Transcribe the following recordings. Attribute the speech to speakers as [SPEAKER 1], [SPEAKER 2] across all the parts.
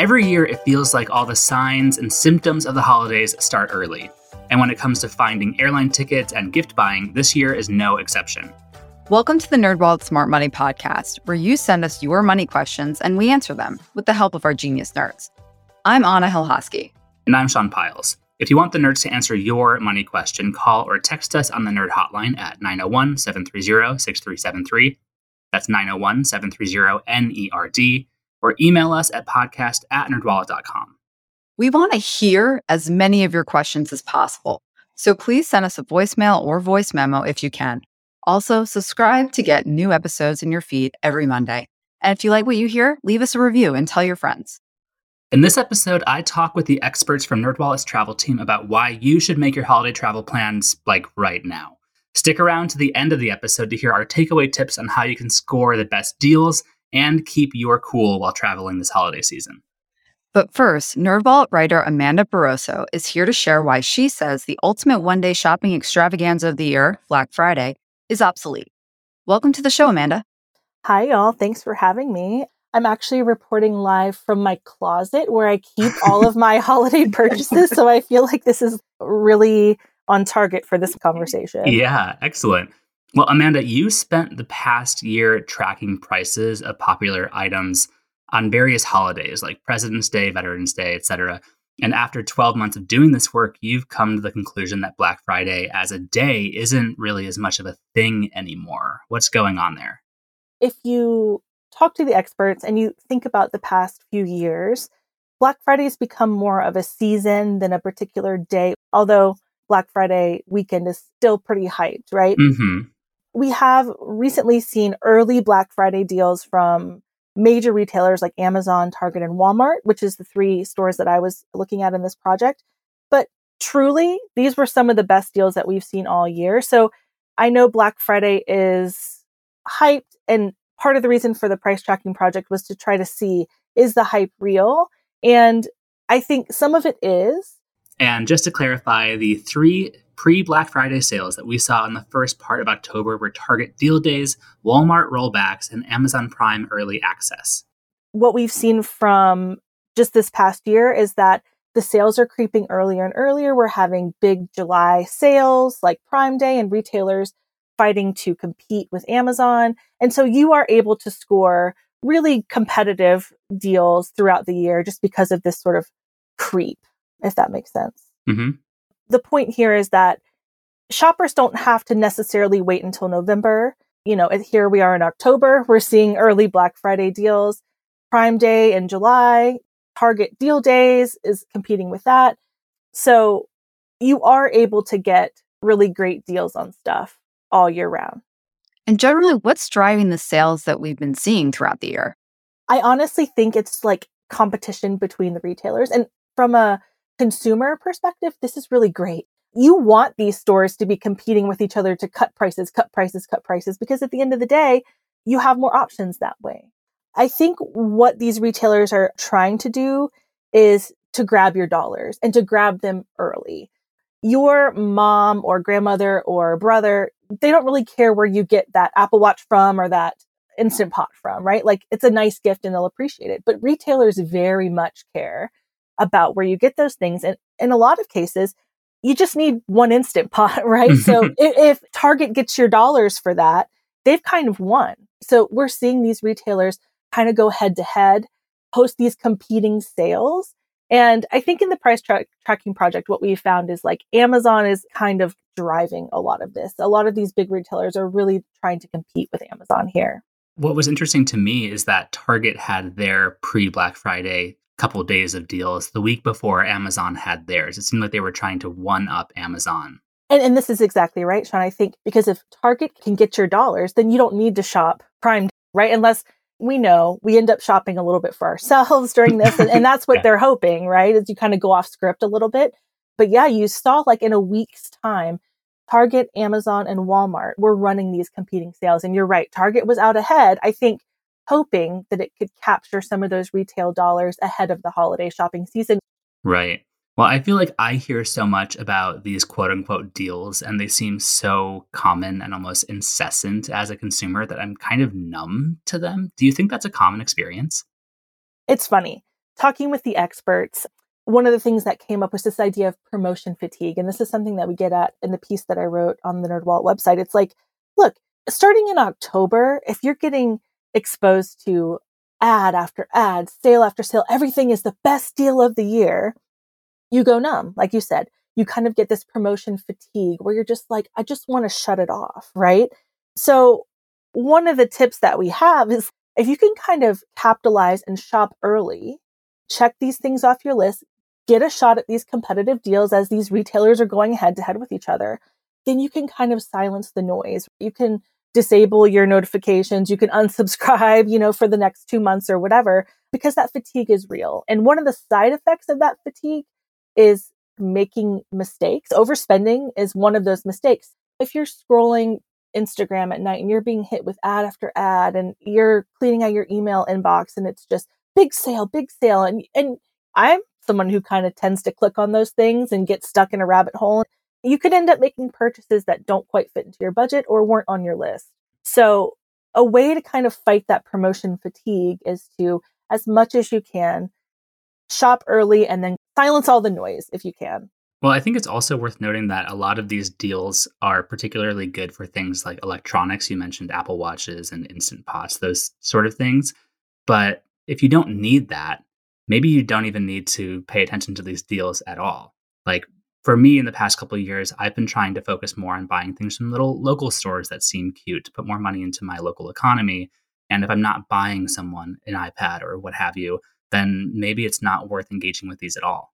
[SPEAKER 1] Every year, it feels like all the signs and symptoms of the holidays start early. And when it comes to finding airline tickets and gift buying, this year is no exception.
[SPEAKER 2] Welcome to the NerdWallet Smart Money Podcast, where you send us your money questions and we answer them with the help of our genius nerds. I'm Anna Helhoski.
[SPEAKER 1] And I'm Sean Pyles. If you want the nerds to answer your money question, call or text us on the nerd hotline at 901 730 6373. That's 901 730 NERD. Or email us at podcast at nerdwallet.com.
[SPEAKER 2] We want to hear as many of your questions as possible. So please send us a voicemail or voice memo if you can. Also, subscribe to get new episodes in your feed every Monday. And if you like what you hear, leave us a review and tell your friends.
[SPEAKER 1] In this episode, I talk with the experts from NerdWallet's travel team about why you should make your holiday travel plans like right now. Stick around to the end of the episode to hear our takeaway tips on how you can score the best deals and keep your cool while traveling this holiday season.
[SPEAKER 2] But first, NerdWallet writer Amanda Barroso is here to share why she says the ultimate one-day shopping extravaganza of the year, Black Friday, is obsolete. Welcome to the show, Amanda.
[SPEAKER 3] Hi, y'all. Thanks for having me. I'm actually reporting live from my closet where I keep all of my holiday purchases. So I feel like this is really on target for this conversation.
[SPEAKER 1] Yeah, excellent. Well, Amanda, you spent the past year tracking prices of popular items on various holidays like President's Day, Veterans Day, etc. And after 12 months of doing this work, you've come to the conclusion that Black Friday as a day isn't really as much of a thing anymore. What's going on there?
[SPEAKER 3] If you talk to the experts and you think about the past few years, Black Friday has become more of a season than a particular day, although Black Friday weekend is still pretty hyped, right?
[SPEAKER 1] Mm-hmm.
[SPEAKER 3] We have recently seen early Black Friday deals from major retailers like Amazon, Target, and Walmart, which is the three stores that I was looking at in this project. But truly, these were some of the best deals that we've seen all year. So I know Black Friday is hyped and part of the reason for the price tracking project was to try to see is the hype real? And I think some of it is.
[SPEAKER 1] And just to clarify, the three pre Black Friday sales that we saw in the first part of October were Target deal days, Walmart rollbacks, and Amazon Prime early access.
[SPEAKER 3] What we've seen from just this past year is that the sales are creeping earlier and earlier. We're having big July sales like Prime Day and retailers fighting to compete with Amazon. And so you are able to score really competitive deals throughout the year just because of this sort of creep, if that makes sense.
[SPEAKER 1] Mm-hmm.
[SPEAKER 3] The point here is that shoppers don't have to necessarily wait until November. You know, here we are in October, we're seeing early Black Friday deals. Prime Day in July, Target deal days is competing with that. So you are able to get really great deals on stuff all year round.
[SPEAKER 2] And generally, what's driving the sales that we've been seeing throughout the year?
[SPEAKER 3] I honestly think it's like competition between the retailers. And from a consumer perspective, this is really great. You want these stores to be competing with each other to cut prices, cut prices, cut prices, because at the end of the day, you have more options that way. I think what these retailers are trying to do is to grab your dollars and to grab them early. Your mom or grandmother or brother they don't really care where you get that Apple Watch from or that Instant Pot from, right? Like it's a nice gift and they'll appreciate it. But retailers very much care about where you get those things. And in a lot of cases, you just need one Instant Pot, right? so if, Target gets your dollars for that, they've kind of won. So we're seeing these retailers kind of go head to head, host these competing sales. And I think in the price tra- tracking project, what we found is like Amazon is kind of driving a lot of this. A lot of these big retailers are really trying to compete with Amazon here.
[SPEAKER 1] What was interesting to me is that Target had their pre Black Friday couple days of deals the week before Amazon had theirs. It seemed like they were trying to one up Amazon.
[SPEAKER 3] And, and this is exactly right, Sean. I think because if Target can get your dollars, then you don't need to shop Prime, right? Unless we know we end up shopping a little bit for ourselves during this. And, and that's what yeah. they're hoping, right? As you kind of go off script a little bit. But yeah, you saw like in a week's time, Target, Amazon, and Walmart were running these competing sales. And you're right, Target was out ahead, I think, hoping that it could capture some of those retail dollars ahead of the holiday shopping season.
[SPEAKER 1] Right. Well, I feel like I hear so much about these quote unquote deals, and they seem so common and almost incessant as a consumer that I'm kind of numb to them. Do you think that's a common experience?
[SPEAKER 3] It's funny. talking with the experts, one of the things that came up was this idea of promotion fatigue. And this is something that we get at in the piece that I wrote on the NerdWallet website. It's like, look, starting in October, if you're getting exposed to ad after ad, sale after sale, everything is the best deal of the year, you go numb. Like you said, you kind of get this promotion fatigue where you're just like, I just want to shut it off. Right. So one of the tips that we have is if you can kind of capitalize and shop early, check these things off your list, get a shot at these competitive deals as these retailers are going head to head with each other, then you can kind of silence the noise. You can disable your notifications. You can unsubscribe, you know, for the next two months or whatever, because that fatigue is real. And one of the side effects of that fatigue is making mistakes. Overspending is one of those mistakes. If you're scrolling Instagram at night and you're being hit with ad after ad and you're cleaning out your email inbox and it's just big sale, big sale. And, and I'm someone who kind of tends to click on those things and get stuck in a rabbit hole. You could end up making purchases that don't quite fit into your budget or weren't on your list. So a way to kind of fight that promotion fatigue is to, as much as you can, shop early and then silence all the noise if you can.
[SPEAKER 1] Well, I think it's also worth noting that a lot of these deals are particularly good for things like electronics. You mentioned Apple Watches and Instant Pots, those sort of things. But if you don't need that, maybe you don't even need to pay attention to these deals at all. Like for me in the past couple of years, I've been trying to focus more on buying things from little local stores that seem cute to put more money into my local economy. And if I'm not buying someone an iPad or what have you, then maybe it's not worth engaging with these at all.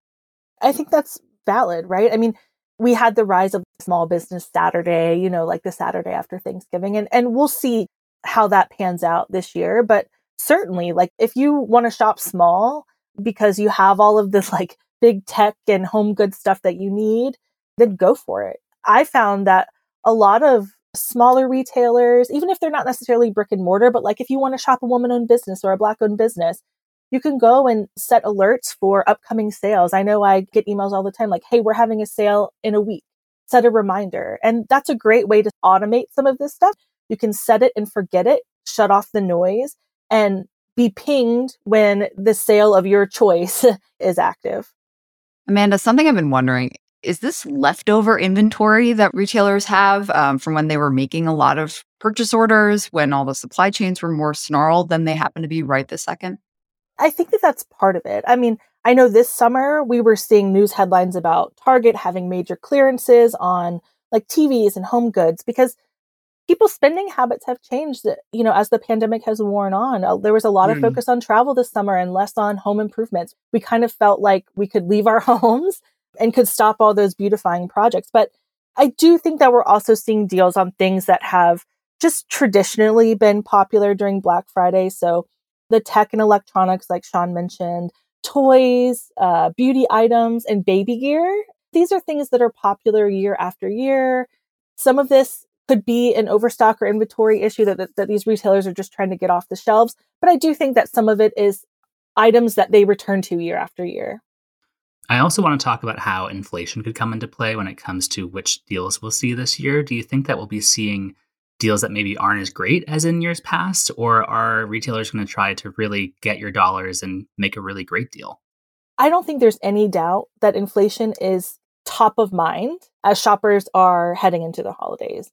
[SPEAKER 3] I think that's valid, right? I mean, we had the rise of small business Saturday, you know, like the Saturday after Thanksgiving, and, and we'll see how that pans out this year. But certainly, like if you want to shop small because you have all of this like big tech and home good stuff that you need, then go for it. I found that a lot of smaller retailers, even if they're not necessarily brick and mortar, but like if you want to shop a woman owned business or a black owned business, you can go and set alerts for upcoming sales. I know I get emails all the time like, hey, we're having a sale in a week. Set a reminder. And that's a great way to automate some of this stuff. You can set it and forget it, shut off the noise, and be pinged when the sale of your choice is active.
[SPEAKER 2] Amanda, something I've been wondering is this leftover inventory that retailers have um, from when they were making a lot of purchase orders when all the supply chains were more snarled than they happen to be right this second?
[SPEAKER 3] I think that that's part of it. I mean, I know this summer we were seeing news headlines about Target having major clearances on like TVs and home goods because people's spending habits have changed, you know, as the pandemic has worn on. Uh, there was a lot mm. of focus on travel this summer and less on home improvements. We kind of felt like we could leave our homes and could stop all those beautifying projects. But I do think that we're also seeing deals on things that have just traditionally been popular during Black Friday. So the tech and electronics, like Sean mentioned, toys, uh, beauty items, and baby gear. These are things that are popular year after year. Some of this could be an overstock or inventory issue that, that, that these retailers are just trying to get off the shelves. But I do think that some of it is items that they return to year after year.
[SPEAKER 1] I also want to talk about how inflation could come into play when it comes to which deals we'll see this year. Do you think that we'll be seeing deals that maybe aren't as great as in years past? Or are retailers going to try to really get your dollars and make a really great deal?
[SPEAKER 3] I don't think there's any doubt that inflation is top of mind as shoppers are heading into the holidays.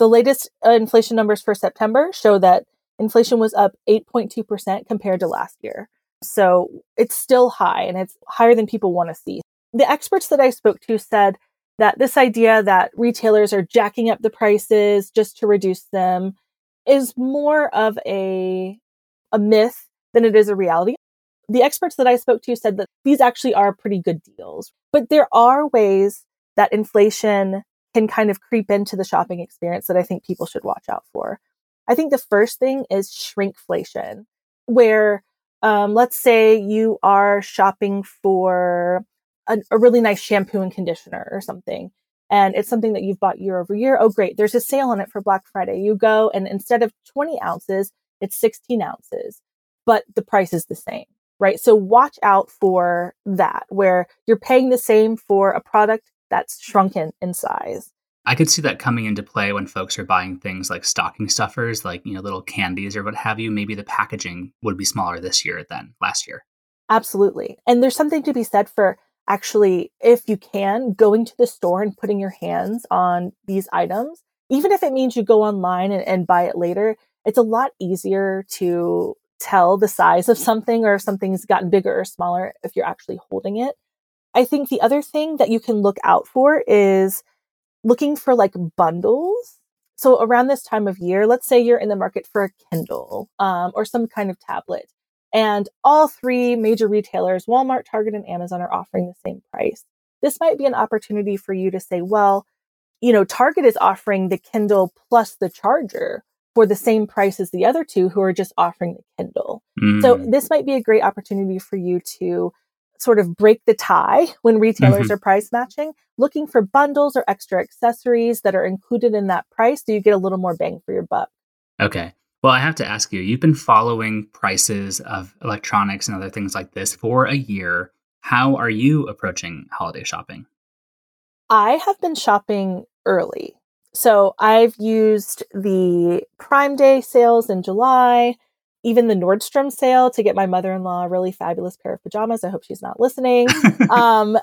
[SPEAKER 3] The latest uh, inflation numbers for September show that inflation was up 8.2% compared to last year. So it's still high and it's higher than people want to see. The experts that I spoke to said that this idea that retailers are jacking up the prices just to reduce them is more of a a myth than it is a reality. The experts that I spoke to said that these actually are pretty good deals, but there are ways that inflation can kind of creep into the shopping experience that I think people should watch out for. I think the first thing is shrinkflation, where um, let's say you are shopping for a, a really nice shampoo and conditioner or something and it's something that you've bought year over year. Oh, great. There's a sale on it for Black Friday. You go and instead of 20 ounces, it's 16 ounces, but the price is the same, right? So watch out for that where you're paying the same for a product that's shrunken in size.
[SPEAKER 1] I could see that coming into play when folks are buying things like stocking stuffers, like, you know, little candies or what have you. Maybe the packaging would be smaller this year than last year.
[SPEAKER 3] Absolutely. And there's something to be said for actually, if you can, going to the store and putting your hands on these items, even if it means you go online and, and buy it later, it's a lot easier to tell the size of something or if something's gotten bigger or smaller if you're actually holding it. I think the other thing that you can look out for is looking for like bundles. So around this time of year, let's say you're in the market for a Kindle um, or some kind of tablet, and all three major retailers, Walmart, Target, and Amazon, are offering the same price. This might be an opportunity for you to say, well, you know, Target is offering the Kindle plus the charger for the same price as the other two who are just offering the Kindle. Mm. So this might be a great opportunity for you to sort of break the tie when retailers mm-hmm. are price matching, looking for bundles or extra accessories that are included in that price so you get a little more bang for your buck.
[SPEAKER 1] Okay. Well, I have to ask you, you've been following prices of electronics and other things like this for a year. How are you approaching holiday shopping?
[SPEAKER 3] I have been shopping early. So I've used the Prime Day sales in July, even the Nordstrom sale to get my mother in law a really fabulous pair of pajamas. I hope she's not listening. um,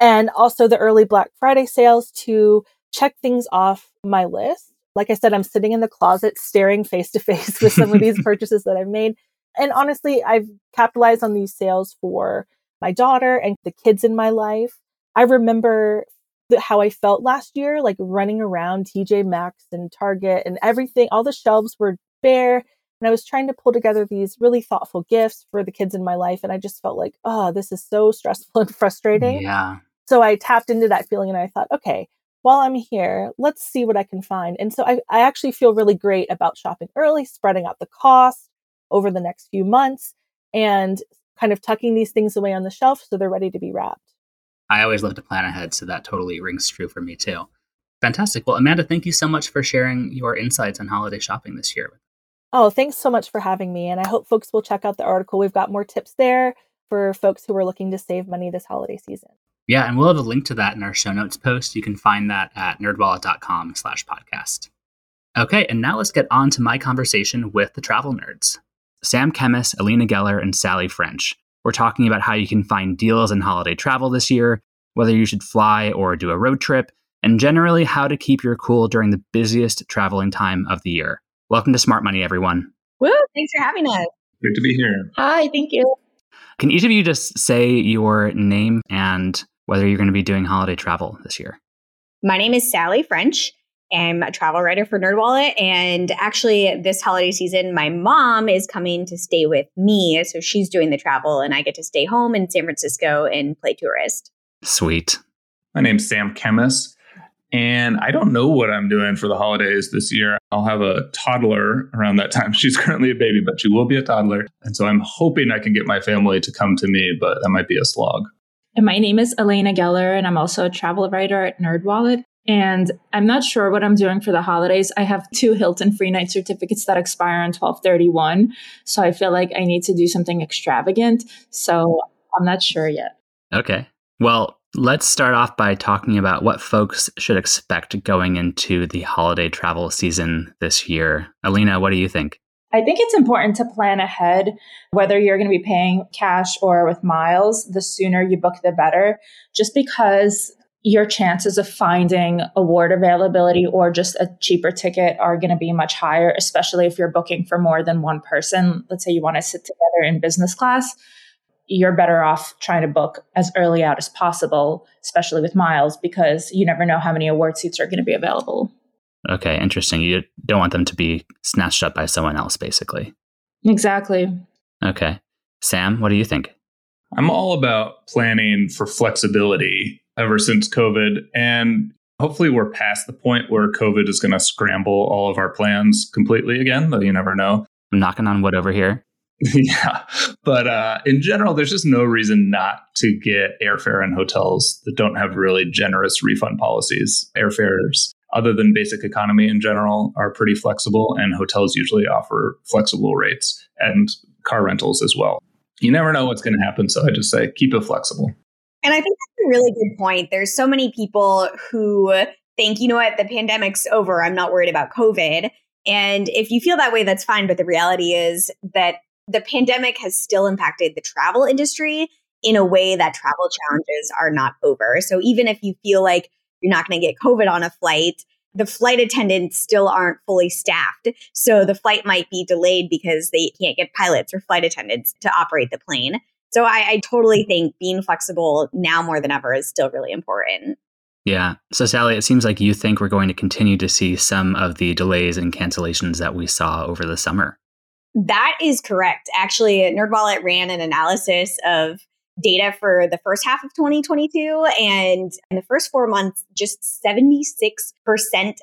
[SPEAKER 3] and also the early Black Friday sales to check things off my list. Like I said, I'm sitting in the closet staring face to face with some of these purchases that I've made. And honestly, I've capitalized on these sales for my daughter and the kids in my life. I remember how I felt last year, like running around TJ Maxx and Target and everything. All the shelves were bare. And I was trying to pull together these really thoughtful gifts for the kids in my life. And I just felt like, oh, this is so stressful and frustrating.
[SPEAKER 1] Yeah.
[SPEAKER 3] So I tapped into that feeling and I thought, okay, while I'm here, let's see what I can find. And so I, I actually feel really great about shopping early, spreading out the cost over the next few months, and kind of tucking these things away on the shelf so they're ready to be wrapped.
[SPEAKER 1] I always love to plan ahead, so that totally rings true for me too. Fantastic. Well, Amanda, thank you so much for sharing your insights on holiday shopping this year.
[SPEAKER 3] Oh, thanks so much for having me. And I hope folks will check out the article. We've got more tips there for folks who are looking to save money this holiday season.
[SPEAKER 1] Yeah, and we'll have a link to that in our show notes post. You can find that at nerdwallet.com slash podcast. Okay, and now let's get on to my conversation with the travel nerds. Sam Kemmis, Alina Geller, and Sally French. We're talking about how you can find deals in holiday travel this year, whether you should fly or do a road trip, and generally how to keep your cool during the busiest traveling time of the year. Welcome to Smart Money, everyone.
[SPEAKER 4] Woo, thanks for having us.
[SPEAKER 5] Good to be here.
[SPEAKER 4] Hi, thank you.
[SPEAKER 1] Can each of you just say your name and whether you're going to be doing holiday travel this year.
[SPEAKER 4] My name is Sally French. I'm a travel writer for NerdWallet. And actually, this holiday season, my mom is coming to stay with me. So she's doing the travel, and I get to stay home in San Francisco and play tourist.
[SPEAKER 1] Sweet.
[SPEAKER 5] My name's Sam Kemmis. And I don't know what I'm doing for the holidays this year. I'll have a toddler around that time. She's currently a baby, but she will be a toddler. And so I'm hoping I can get my family to come to me, but that might be a slog.
[SPEAKER 6] And my name is Alina Geller, and I'm also a travel writer at NerdWallet. And I'm not sure what I'm doing for the holidays. I have two Hilton free night certificates that expire on 1231. So I feel like I need to do something extravagant. So I'm not sure yet.
[SPEAKER 1] Okay. Well, let's start off by talking about what folks should expect going into the holiday travel season this year. Alina, what do you think?
[SPEAKER 6] I think it's important to plan ahead, whether you're going to be paying cash or with miles. The sooner you book, the better, just because your chances of finding award availability or just a cheaper ticket are going to be much higher, especially if you're booking for more than one person. Let's say you want to sit together in business class. You're better off trying to book as early out as possible, especially with miles, because you never know how many award seats are going to be available.
[SPEAKER 1] Okay, interesting. You don't want them to be snatched up by someone else, basically.
[SPEAKER 6] Exactly.
[SPEAKER 1] Okay. Sam, what do you think?
[SPEAKER 5] I'm all about planning for flexibility ever since COVID. And hopefully, we're past the point where COVID is going to scramble all of our plans completely again, though you never know.
[SPEAKER 1] I'm knocking on wood over here.
[SPEAKER 5] yeah. But uh, in general, there's just no reason not to get airfare and hotels that don't have really generous refund policies. Airfares other than basic economy in general, are pretty flexible, and hotels usually offer flexible rates and car rentals as well. You never know what's going to happen, so I just say keep it flexible.
[SPEAKER 4] And I think that's a really good point. There's so many people who think, you know what, the pandemic's over. I'm not worried about COVID. And if you feel that way, that's fine. But the reality is that the pandemic has still impacted the travel industry in a way that travel challenges are not over. So even if you feel like you're not going to get COVID on a flight, the flight attendants still aren't fully staffed. So the flight might be delayed because they can't get pilots or flight attendants to operate the plane. So I, I totally think being flexible now more than ever is still really important.
[SPEAKER 1] Yeah. So, Sally, it seems like you think we're going to continue to see some of the delays and cancellations that we saw over the summer.
[SPEAKER 4] That is correct. Actually, NerdWallet ran an analysis of data for the first half of 2022. And in the first four months, just 76%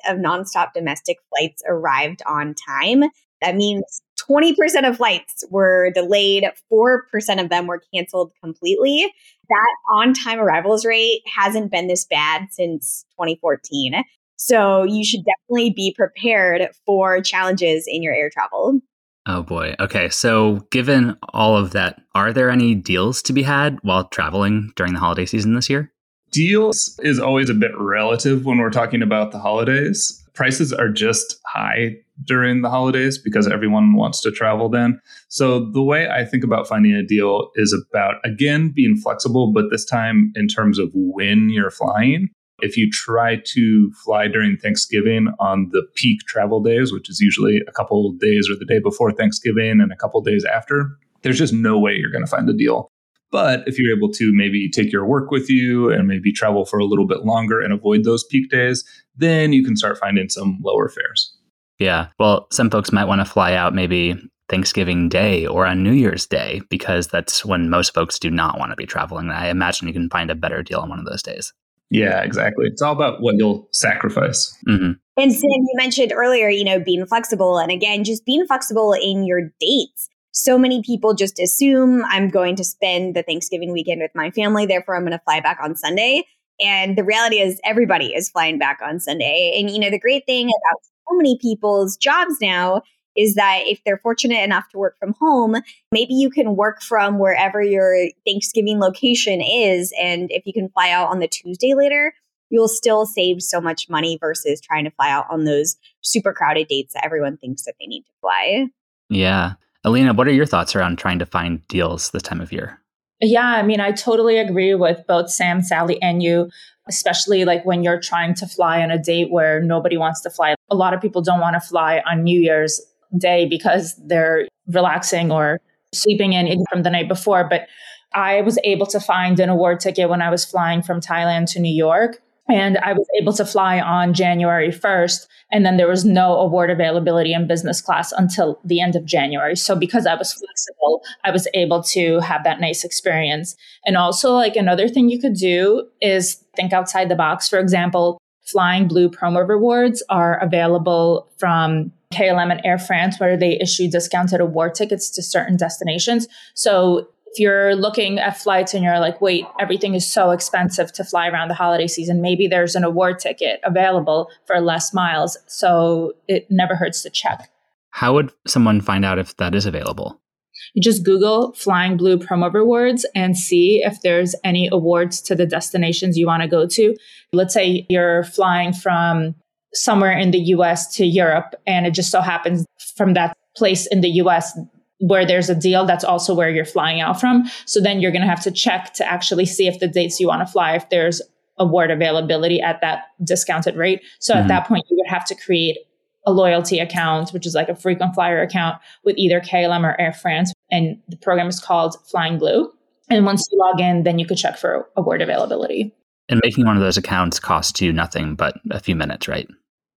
[SPEAKER 4] of nonstop domestic flights arrived on time. That means 20% of flights were delayed, 4% of them were canceled completely. That on time arrivals rate hasn't been this bad since 2014. So you should definitely be prepared for challenges in your air travel.
[SPEAKER 1] Oh boy. Okay. So, given all of that, are there any deals to be had while traveling during the holiday season this year?
[SPEAKER 5] Deals is always a bit relative when we're talking about the holidays. Prices are just high during the holidays because everyone wants to travel then. So, the way I think about finding a deal is about, again, being flexible, but this time in terms of when you're flying. If you try to fly during Thanksgiving on the peak travel days, which is usually a couple days or the day before Thanksgiving and a couple days after, there's just no way you're going to find a deal. But if you're able to maybe take your work with you and maybe travel for a little bit longer and avoid those peak days, then you can start finding some lower fares.
[SPEAKER 1] Yeah. Well, some folks might want to fly out maybe Thanksgiving Day or on New Year's Day because that's when most folks do not want to be traveling. I imagine you can find a better deal on one of those days.
[SPEAKER 5] Yeah, exactly. It's all about what you'll sacrifice.
[SPEAKER 1] Mm-hmm.
[SPEAKER 4] And Sam, you mentioned earlier, you know, being flexible. And again, just being flexible in your dates. So many people just assume I'm going to spend the Thanksgiving weekend with my family, therefore I'm going to fly back on Sunday. And the reality is everybody is flying back on Sunday. And, you know, the great thing about so many people's jobs now is that if they're fortunate enough to work from home, maybe you can work from wherever your Thanksgiving location is. And if you can fly out on the Tuesday later, you'll still save so much money versus trying to fly out on those super crowded dates that everyone thinks that they need to fly.
[SPEAKER 1] Yeah. Alina, what are your thoughts around trying to find deals this time of year?
[SPEAKER 6] Yeah, I mean, I totally agree with both Sam, Sally, and you, especially like when you're trying to fly on a date where nobody wants to fly. A lot of people don't want to fly on New Year's day because they're relaxing or sleeping in from the night before. But I was able to find an award ticket when I was flying from Thailand to New York. And I was able to fly on January 1st. And then there was no award availability in business class until the end of January. So because I was flexible, I was able to have that nice experience. And also, like another thing you could do is think outside the box. For example, Flying Blue promo rewards are available from KLM and Air France, where they issue discounted award tickets to certain destinations. So if you're looking at flights and you're like, wait, everything is so expensive to fly around the holiday season, maybe there's an award ticket available for less miles. So it never hurts to check.
[SPEAKER 1] How would someone find out if that is available?
[SPEAKER 6] You just Google Flying Blue promo rewards and see if there's any awards to the destinations you want to go to. Let's say you're flying from somewhere in the US to Europe, and it just so happens from that place in the US where there's a deal, that's also where you're flying out from. So then you're going to have to check to actually see if the dates you want to fly, if there's award availability at that discounted rate. So mm-hmm. at that point, you would have to create a loyalty account, which is like a frequent flyer account with either KLM or Air France. And the program is called Flying Blue. And once you log in, then you could check for award availability.
[SPEAKER 1] And making one of those accounts costs you nothing but a few minutes, right?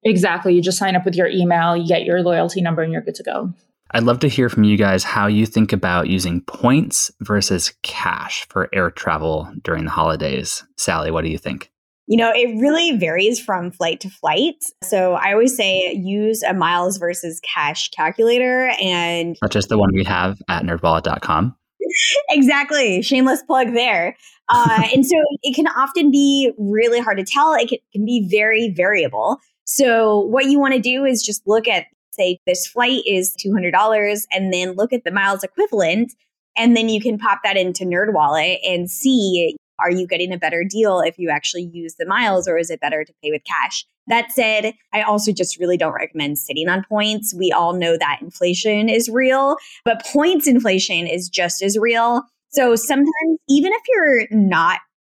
[SPEAKER 6] Exactly. You just sign up with your email, you get your loyalty number, and you're good to go.
[SPEAKER 1] I'd love to hear from you guys how you think about using points versus cash for air travel during the holidays. Sally, what do you think?
[SPEAKER 4] You know, it really varies from flight to flight. So I always say use a miles versus cash calculator and
[SPEAKER 1] such as the one we have at nerdwallet.com.
[SPEAKER 4] exactly. Shameless plug there. Uh, and so it can often be really hard to tell. It can, can be very variable. So what you want to do is just look at, say, this flight is $200 and then look at the miles equivalent. And then you can pop that into NerdWallet and see are you getting a better deal if you actually use the miles or is it better to pay with cash? That said, I also just really don't recommend sitting on points. We all know that inflation is real, but points inflation is just as real. So sometimes, even if you're not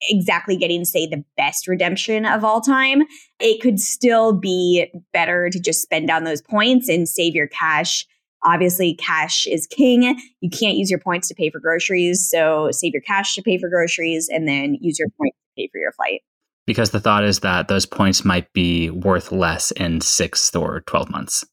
[SPEAKER 4] exactly getting, say, the best redemption of all time, it could still be better to just spend down those points and save your cash. Obviously, cash is king. You can't use your points to pay for groceries. So save your cash to pay for groceries and then use your points to pay for your flight.
[SPEAKER 1] Because the thought is that those points might be worth less in six or 12 months.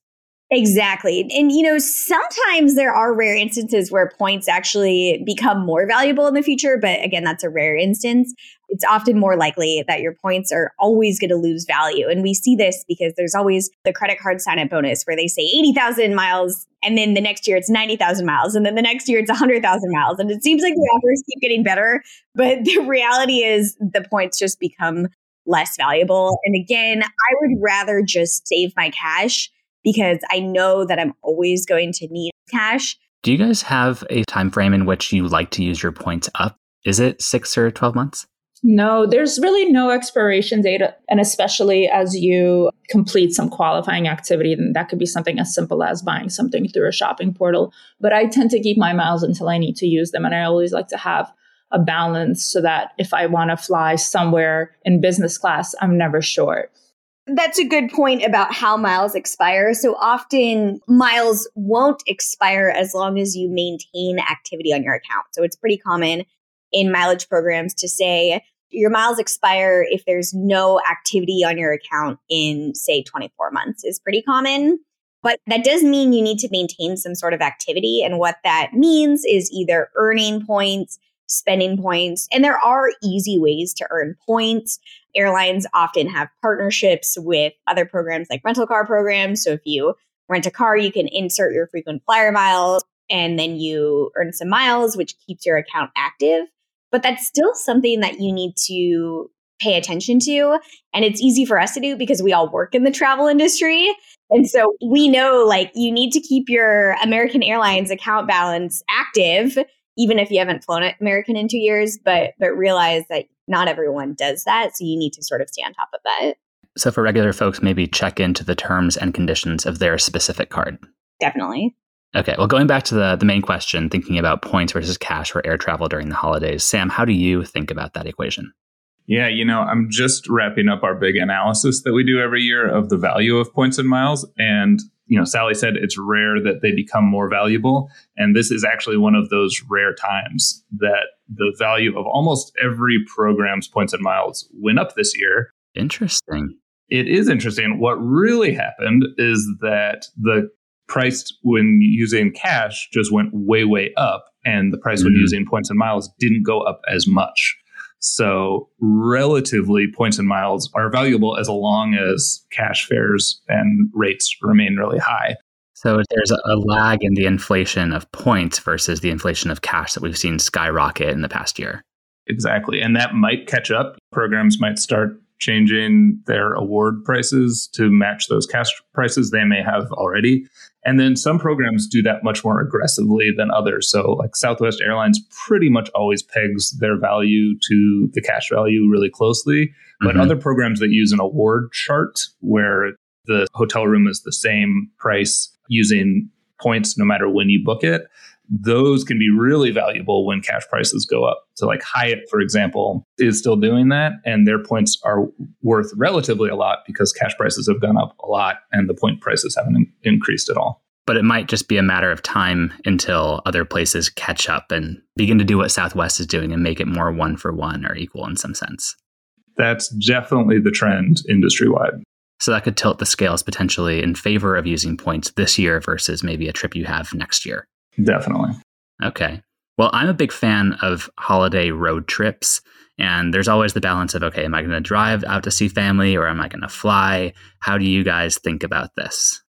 [SPEAKER 4] Exactly. And, you know, sometimes there are rare instances where points actually become more valuable in the future. But again, that's a rare instance. It's often more likely that your points are always going to lose value. And we see this because there's always the credit card sign up bonus where they say 80,000 miles and then the next year it's 90,000 miles and then the next year it's 100,000 miles. And it seems like the offers keep getting better. But the reality is the points just become less valuable. And again, I would rather just save my cash because I know that I'm always going to need cash.
[SPEAKER 1] Do you guys have a time frame in which you like to use your points up? Is it 6 or 12 months?
[SPEAKER 6] No, there's really no expiration date. And especially as you complete some qualifying activity, then that could be something as simple as buying something through a shopping portal. But I tend to keep my miles until I need to use them. And I always like to have a balance so that if I want to fly somewhere in business class, I'm never short.
[SPEAKER 4] That's a good point about how miles expire. So often miles won't expire as long as you maintain activity on your account. So it's pretty common in mileage programs to say your miles expire if there's no activity on your account in, say, 24 months, is pretty common. But that does mean you need to maintain some sort of activity. And what that means is either earning points, spending points, and there are easy ways to earn points. Airlines often have partnerships with other programs like rental car programs. So if you rent a car, you can insert your frequent flyer miles and then you earn some miles, which keeps your account active. But that's still something that you need to pay attention to. And it's easy for us to do because we all work in the travel industry. And so we know like you need to keep your American Airlines account balance active even if you haven't flown American in two years, but but realize that not everyone does that. So you need to sort of stay on top of that.
[SPEAKER 1] So for regular folks, maybe check into the terms and conditions of their specific card.
[SPEAKER 4] Definitely.
[SPEAKER 1] Okay. Well, going back to the, the main question, thinking about points versus cash for air travel during the holidays, Sam, how do you think about that equation?
[SPEAKER 5] Yeah, you know, I'm just wrapping up our big analysis that we do every year of the value of points and miles. And you know, Sally said it's rare that they become more valuable. And this is actually one of those rare times that the value of almost every program's points and miles went up this year.
[SPEAKER 1] Interesting.
[SPEAKER 5] It is interesting. What really happened is that the price when using cash just went way, way up, and the price mm-hmm. when using points and miles didn't go up as much. So, relatively, points and miles are valuable as long as cash fares and rates remain really high.
[SPEAKER 1] So, there's a lag in the inflation of points versus the inflation of cash that we've seen skyrocket in the past year.
[SPEAKER 5] Exactly. And that might catch up. Programs might start changing their award prices to match those cash prices they may have already. And then some programs do that much more aggressively than others. So, like Southwest Airlines pretty much always pegs their value to the cash value really closely. But mm-hmm. other programs that use an award chart where the hotel room is the same price using points no matter when you book it, those can be really valuable when cash prices go up. So, like Hyatt, for example, is still doing that, and their points are worth relatively a lot because cash prices have gone up a lot and the point prices haven't in- increased at all.
[SPEAKER 1] But it might just be a matter of time until other places catch up and begin to do what Southwest is doing and make it more one for one or equal in some sense.
[SPEAKER 5] That's definitely the trend industry wide.
[SPEAKER 1] So that could tilt the scales potentially in favor of using points this year versus maybe a trip you have next year.
[SPEAKER 5] Definitely.
[SPEAKER 1] Okay. Well, I'm a big fan of holiday road trips. And there's always the balance of, okay, am I going to drive out to see family or am I going to fly? How do you guys think about this?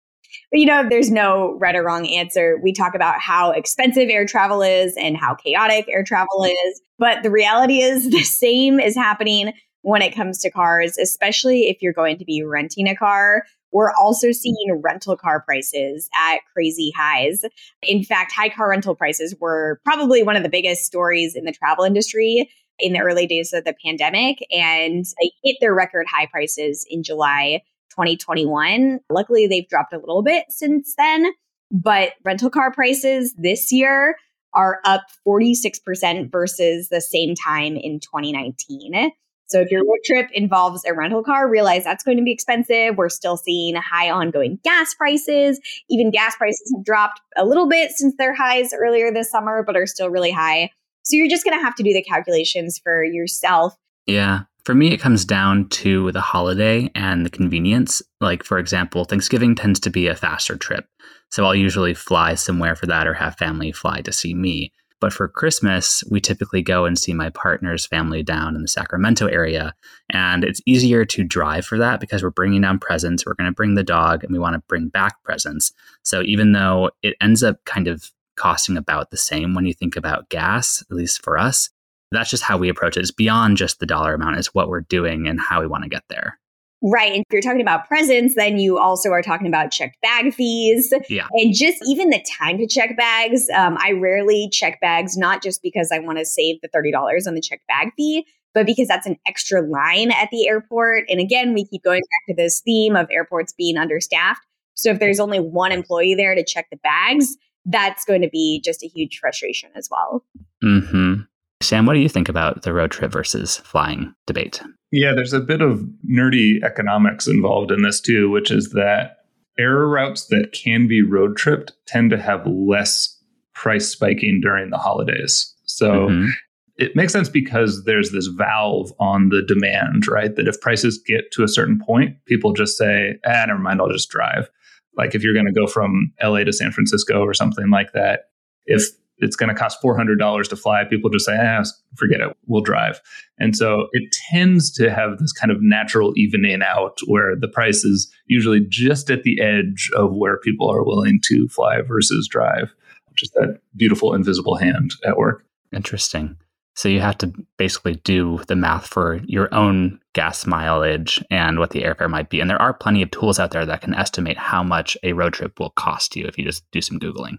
[SPEAKER 4] you know, there's no right or wrong answer. We talk about how expensive air travel is and how chaotic air travel is. But the reality is the same is happening when it comes to cars, especially if you're going to be renting a car. We're also seeing rental car prices at crazy highs. In fact, high car rental prices were probably one of the biggest stories in the travel industry in the early days of the pandemic and they hit their record high prices in July 2021. Luckily, they've dropped a little bit since then, but rental car prices this year are up 46% versus the same time in 2019. So if your road trip involves a rental car, realize that's going to be expensive. We're still seeing high ongoing gas prices. Even gas prices have dropped a little bit since their highs earlier this summer, but are still really high. So you're just going to have to do the calculations for yourself.
[SPEAKER 1] Yeah. For me, it comes down to the holiday and the convenience. Like, for example, Thanksgiving tends to be a faster trip. So I'll usually fly somewhere for that or have family fly to see me. But for Christmas, we typically go and see my partner's family down in the Sacramento area. And it's easier to drive for that because we're bringing down presents. We're going to bring the dog and we want to bring back presents. So even though it ends up kind of costing about the same when you think about gas, at least for us, that's just how we approach it. It's beyond just the dollar amount, it's what we're doing and how we want to get there.
[SPEAKER 4] Right. And if you're talking about presents, then you also are talking about checked bag fees.
[SPEAKER 1] Yeah.
[SPEAKER 4] And just even the time to check bags. Um, I rarely check bags, not just because I want to save the $30 on the checked bag fee, but because that's an extra line at the airport. And again, we keep going back to this theme of airports being understaffed. So if there's only one employee there to check the bags, that's going to be just a huge frustration as well.
[SPEAKER 1] hmm Sam, what do you think about the road trip versus flying debate?
[SPEAKER 5] Yeah, there's a bit of nerdy economics involved in this too, which is that error routes that can be road tripped tend to have less price spiking during the holidays. So mm-hmm. it makes sense because there's this valve on the demand, right? That if prices get to a certain point, people just say, ah, never mind, I'll just drive. Like if you're going to go from LA to San Francisco or something like that, if it's going to cost $400 to fly, people just say, ah, forget it, we'll drive. And so it tends to have this kind of natural evening out where the price is usually just at the edge of where people are willing to fly versus drive, just that beautiful invisible hand at work.
[SPEAKER 1] Interesting. So you have to basically do the math for your own gas mileage and what the airfare might be. And there are plenty of tools out there that can estimate how much a road trip will cost you if you just do some Googling.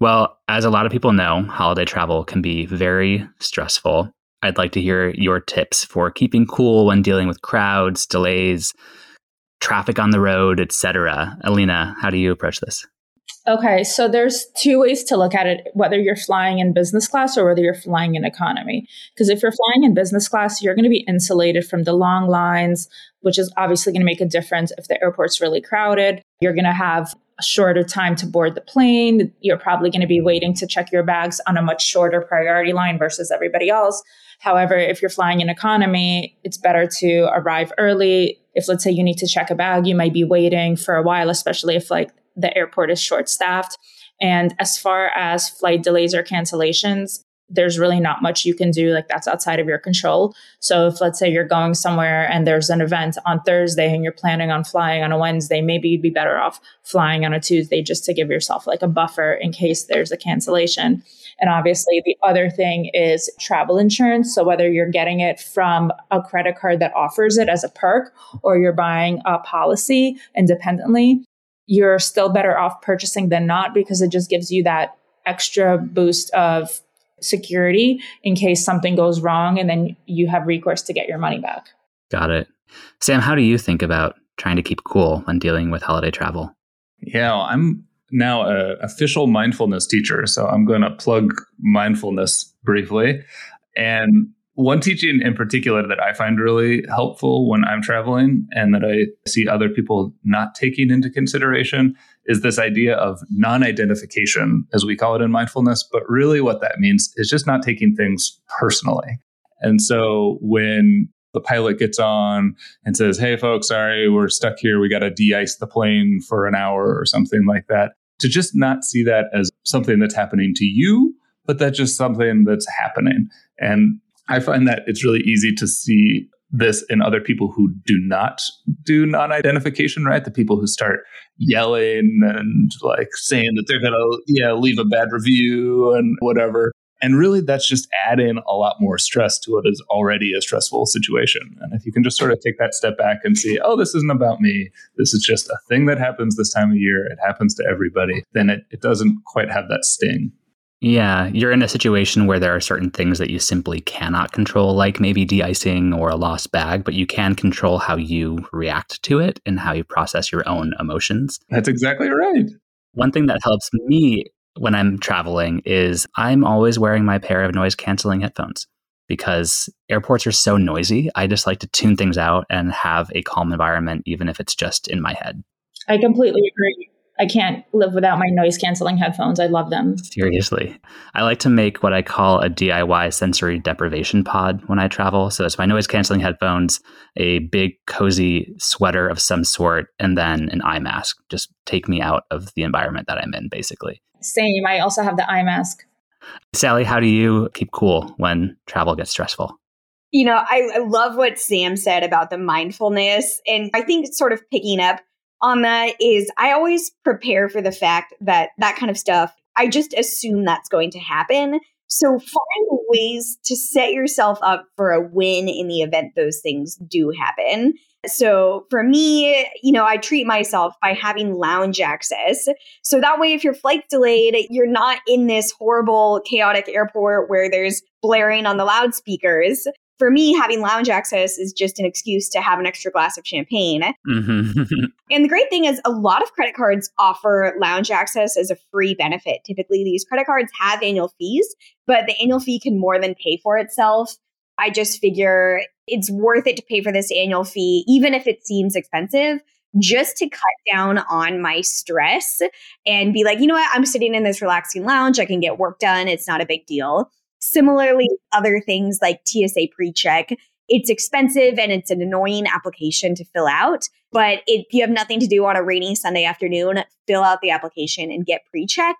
[SPEAKER 1] Well, as a lot of people know, holiday travel can be very stressful. I'd like to hear your tips for keeping cool when dealing with crowds, delays, traffic on the road, etc. Alina, how do you approach this?
[SPEAKER 6] Okay, so there's two ways to look at it whether you're flying in business class or whether you're flying in economy. Because if you're flying in business class, you're going to be insulated from the long lines, which is obviously going to make a difference if the airport's really crowded. You're going to have a shorter time to board the plane. You're probably going to be waiting to check your bags on a much shorter priority line versus everybody else. However, if you're flying in economy, it's better to arrive early. If let's say you need to check a bag, you might be waiting for a while, especially if like the airport is short staffed. And as far as flight delays or cancellations, there's really not much you can do like that's outside of your control. So if let's say you're going somewhere and there's an event on thursday and you're planning on flying on a wednesday maybe you'd be better off flying on a tuesday just to give yourself like a buffer in case there's a cancellation. And obviously the other thing is travel insurance. So whether you're getting it from a credit card that offers it as a perk or you're buying a policy independently you're still better off purchasing than not because it just gives you that extra boost of security in case something goes wrong and then you have recourse to get your money back.
[SPEAKER 1] Got it. Sam, how do you think about trying to keep cool when dealing with holiday travel?
[SPEAKER 5] Yeah, I'm now an official mindfulness teacher, so I'm going to plug mindfulness briefly. And one teaching in particular that I find really helpful when I'm traveling and that I see other people not taking into consideration is this idea of non identification, as we call it in mindfulness. But really, what that means is just not taking things personally. And so when the pilot gets on and says, Hey, folks, sorry, we're stuck here. We got to de ice the plane for an hour or something like that, to just not see that as something that's happening to you, but that's just something that's happening. And I find that it's really easy to see this in other people who do not do non identification, right? The people who start yelling and like saying that they're going to, yeah, leave a bad review and whatever. And really, that's just adding a lot more stress to what is already a stressful situation. And if you can just sort of take that step back and see, oh, this isn't about me, this is just a thing that happens this time of year, it happens to everybody, then it, it doesn't quite have that sting.
[SPEAKER 1] Yeah, you're in a situation where there are certain things that you simply cannot control, like maybe de icing or a lost bag, but you can control how you react to it and how you process your own emotions.
[SPEAKER 5] That's exactly right.
[SPEAKER 1] One thing that helps me when I'm traveling is I'm always wearing my pair of noise canceling headphones because airports are so noisy. I just like to tune things out and have a calm environment, even if it's just in my head.
[SPEAKER 6] I completely agree. I can't live without my noise canceling headphones. I love them.
[SPEAKER 1] Seriously. I like to make what I call a DIY sensory deprivation pod when I travel. So it's my noise canceling headphones, a big cozy sweater of some sort, and then an eye mask. Just take me out of the environment that I'm in, basically.
[SPEAKER 6] Same. I also have the eye mask.
[SPEAKER 1] Sally, how do you keep cool when travel gets stressful?
[SPEAKER 4] You know, I, I love what Sam said about the mindfulness. And I think sort of picking up on that is I always prepare for the fact that that kind of stuff, I just assume that's going to happen. So find ways to set yourself up for a win in the event those things do happen. So for me, you know, I treat myself by having lounge access. So that way, if your flight's delayed, you're not in this horrible, chaotic airport where there's blaring on the loudspeakers for me, having lounge access is just an excuse to have an extra glass of champagne. Mm-hmm. and the great thing is, a lot of credit cards offer lounge access as a free benefit. Typically, these credit cards have annual fees, but the annual fee can more than pay for itself. I just figure it's worth it to pay for this annual fee, even if it seems expensive, just to cut down on my stress and be like, you know what, I'm sitting in this relaxing lounge. I can get work done. It's not a big deal. Similarly, other things like TSA PreCheck, it's expensive and it's an annoying application to fill out. But if you have nothing to do on a rainy Sunday afternoon, fill out the application and get PreCheck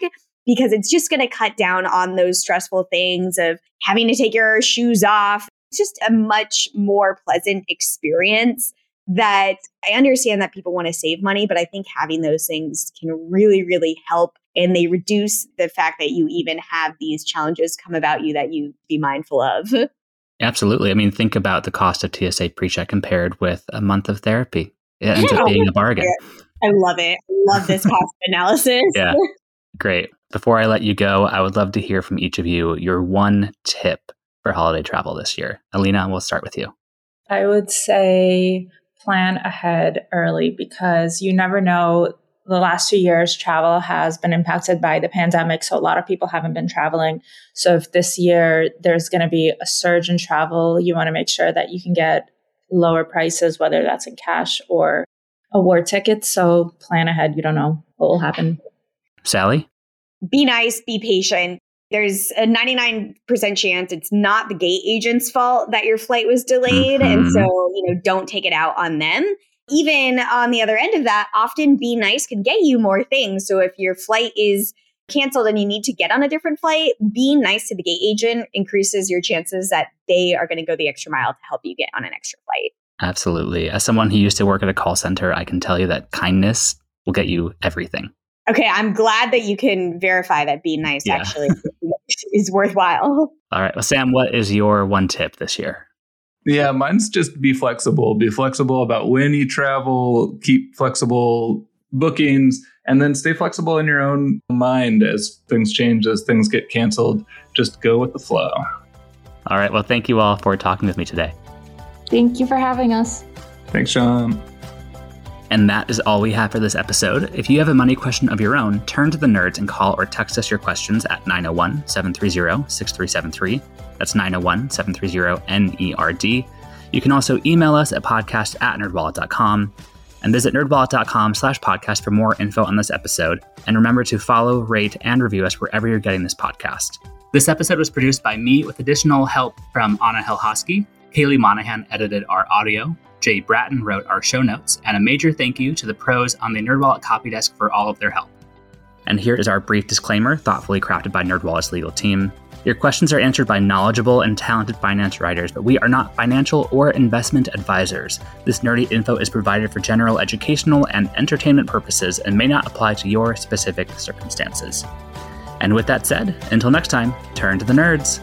[SPEAKER 4] because it's just going to cut down on those stressful things of having to take your shoes off. It's just a much more pleasant experience that I understand that people want to save money, but I think having those things can really, really help. And they reduce the fact that you even have these challenges come about you that you be mindful of.
[SPEAKER 1] Absolutely. I mean, think about the cost of TSA PreCheck compared with a month of therapy. It ends up being a bargain.
[SPEAKER 4] I love it. I love this cost analysis.
[SPEAKER 1] yeah. Great. Before I let you go, I would love to hear from each of you your one tip for holiday travel this year. Alina, we'll start with you.
[SPEAKER 6] I would say plan ahead early because you never know. The last two years, travel has been impacted by the pandemic. So, a lot of people haven't been traveling. So, if this year there's going to be a surge in travel, you want to make sure that you can get lower prices, whether that's in cash or award tickets. So, plan ahead. You don't know what will happen.
[SPEAKER 1] Sally?
[SPEAKER 4] Be nice, be patient there's a 99% chance it's not the gate agent's fault that your flight was delayed. Mm-hmm. And so, you know, don't take it out on them. Even on the other end of that, often be nice can get you more things. So if your flight is canceled and you need to get on a different flight, being nice to the gate agent increases your chances that they are going to go the extra mile to help you get on an extra flight.
[SPEAKER 1] Absolutely. As someone who used to work at a call center, I can tell you that kindness will get you everything.
[SPEAKER 4] Okay, I'm glad that you can verify that being nice yeah. actually is worthwhile.
[SPEAKER 1] All right. Well, Sam, what is your one tip this year?
[SPEAKER 5] Yeah, mine's just be flexible. Be flexible about when you travel, keep flexible bookings, and then stay flexible in your own mind as things change, as things get canceled. Just go with the flow.
[SPEAKER 1] All right. Well, thank you all for talking with me today.
[SPEAKER 6] Thank you for having us.
[SPEAKER 5] Thanks, Sean.
[SPEAKER 1] And that is all we have for this episode. If you have a money question of your own, turn to the nerds and call or text us your questions at 901 730 6373. That's 901 730 NERD. You can also email us at podcast at nerdwallet.com and visit nerdwallet.com slash podcast for more info on this episode. And remember to follow, rate, and review us wherever you're getting this podcast. This episode was produced by me with additional help from Anna Helhoski. Kaylee Monahan edited our audio. Jae Bratton wrote our show notes, and a major thank you to the pros on the NerdWallet copy desk for all of their help. And here is our brief disclaimer, thoughtfully crafted by NerdWallet's legal team. Your questions are answered by knowledgeable and talented finance writers, but we are not financial or investment advisors. This nerdy info is provided for general educational and entertainment purposes and may not apply to your specific circumstances. And with that said, until next time, turn to the nerds.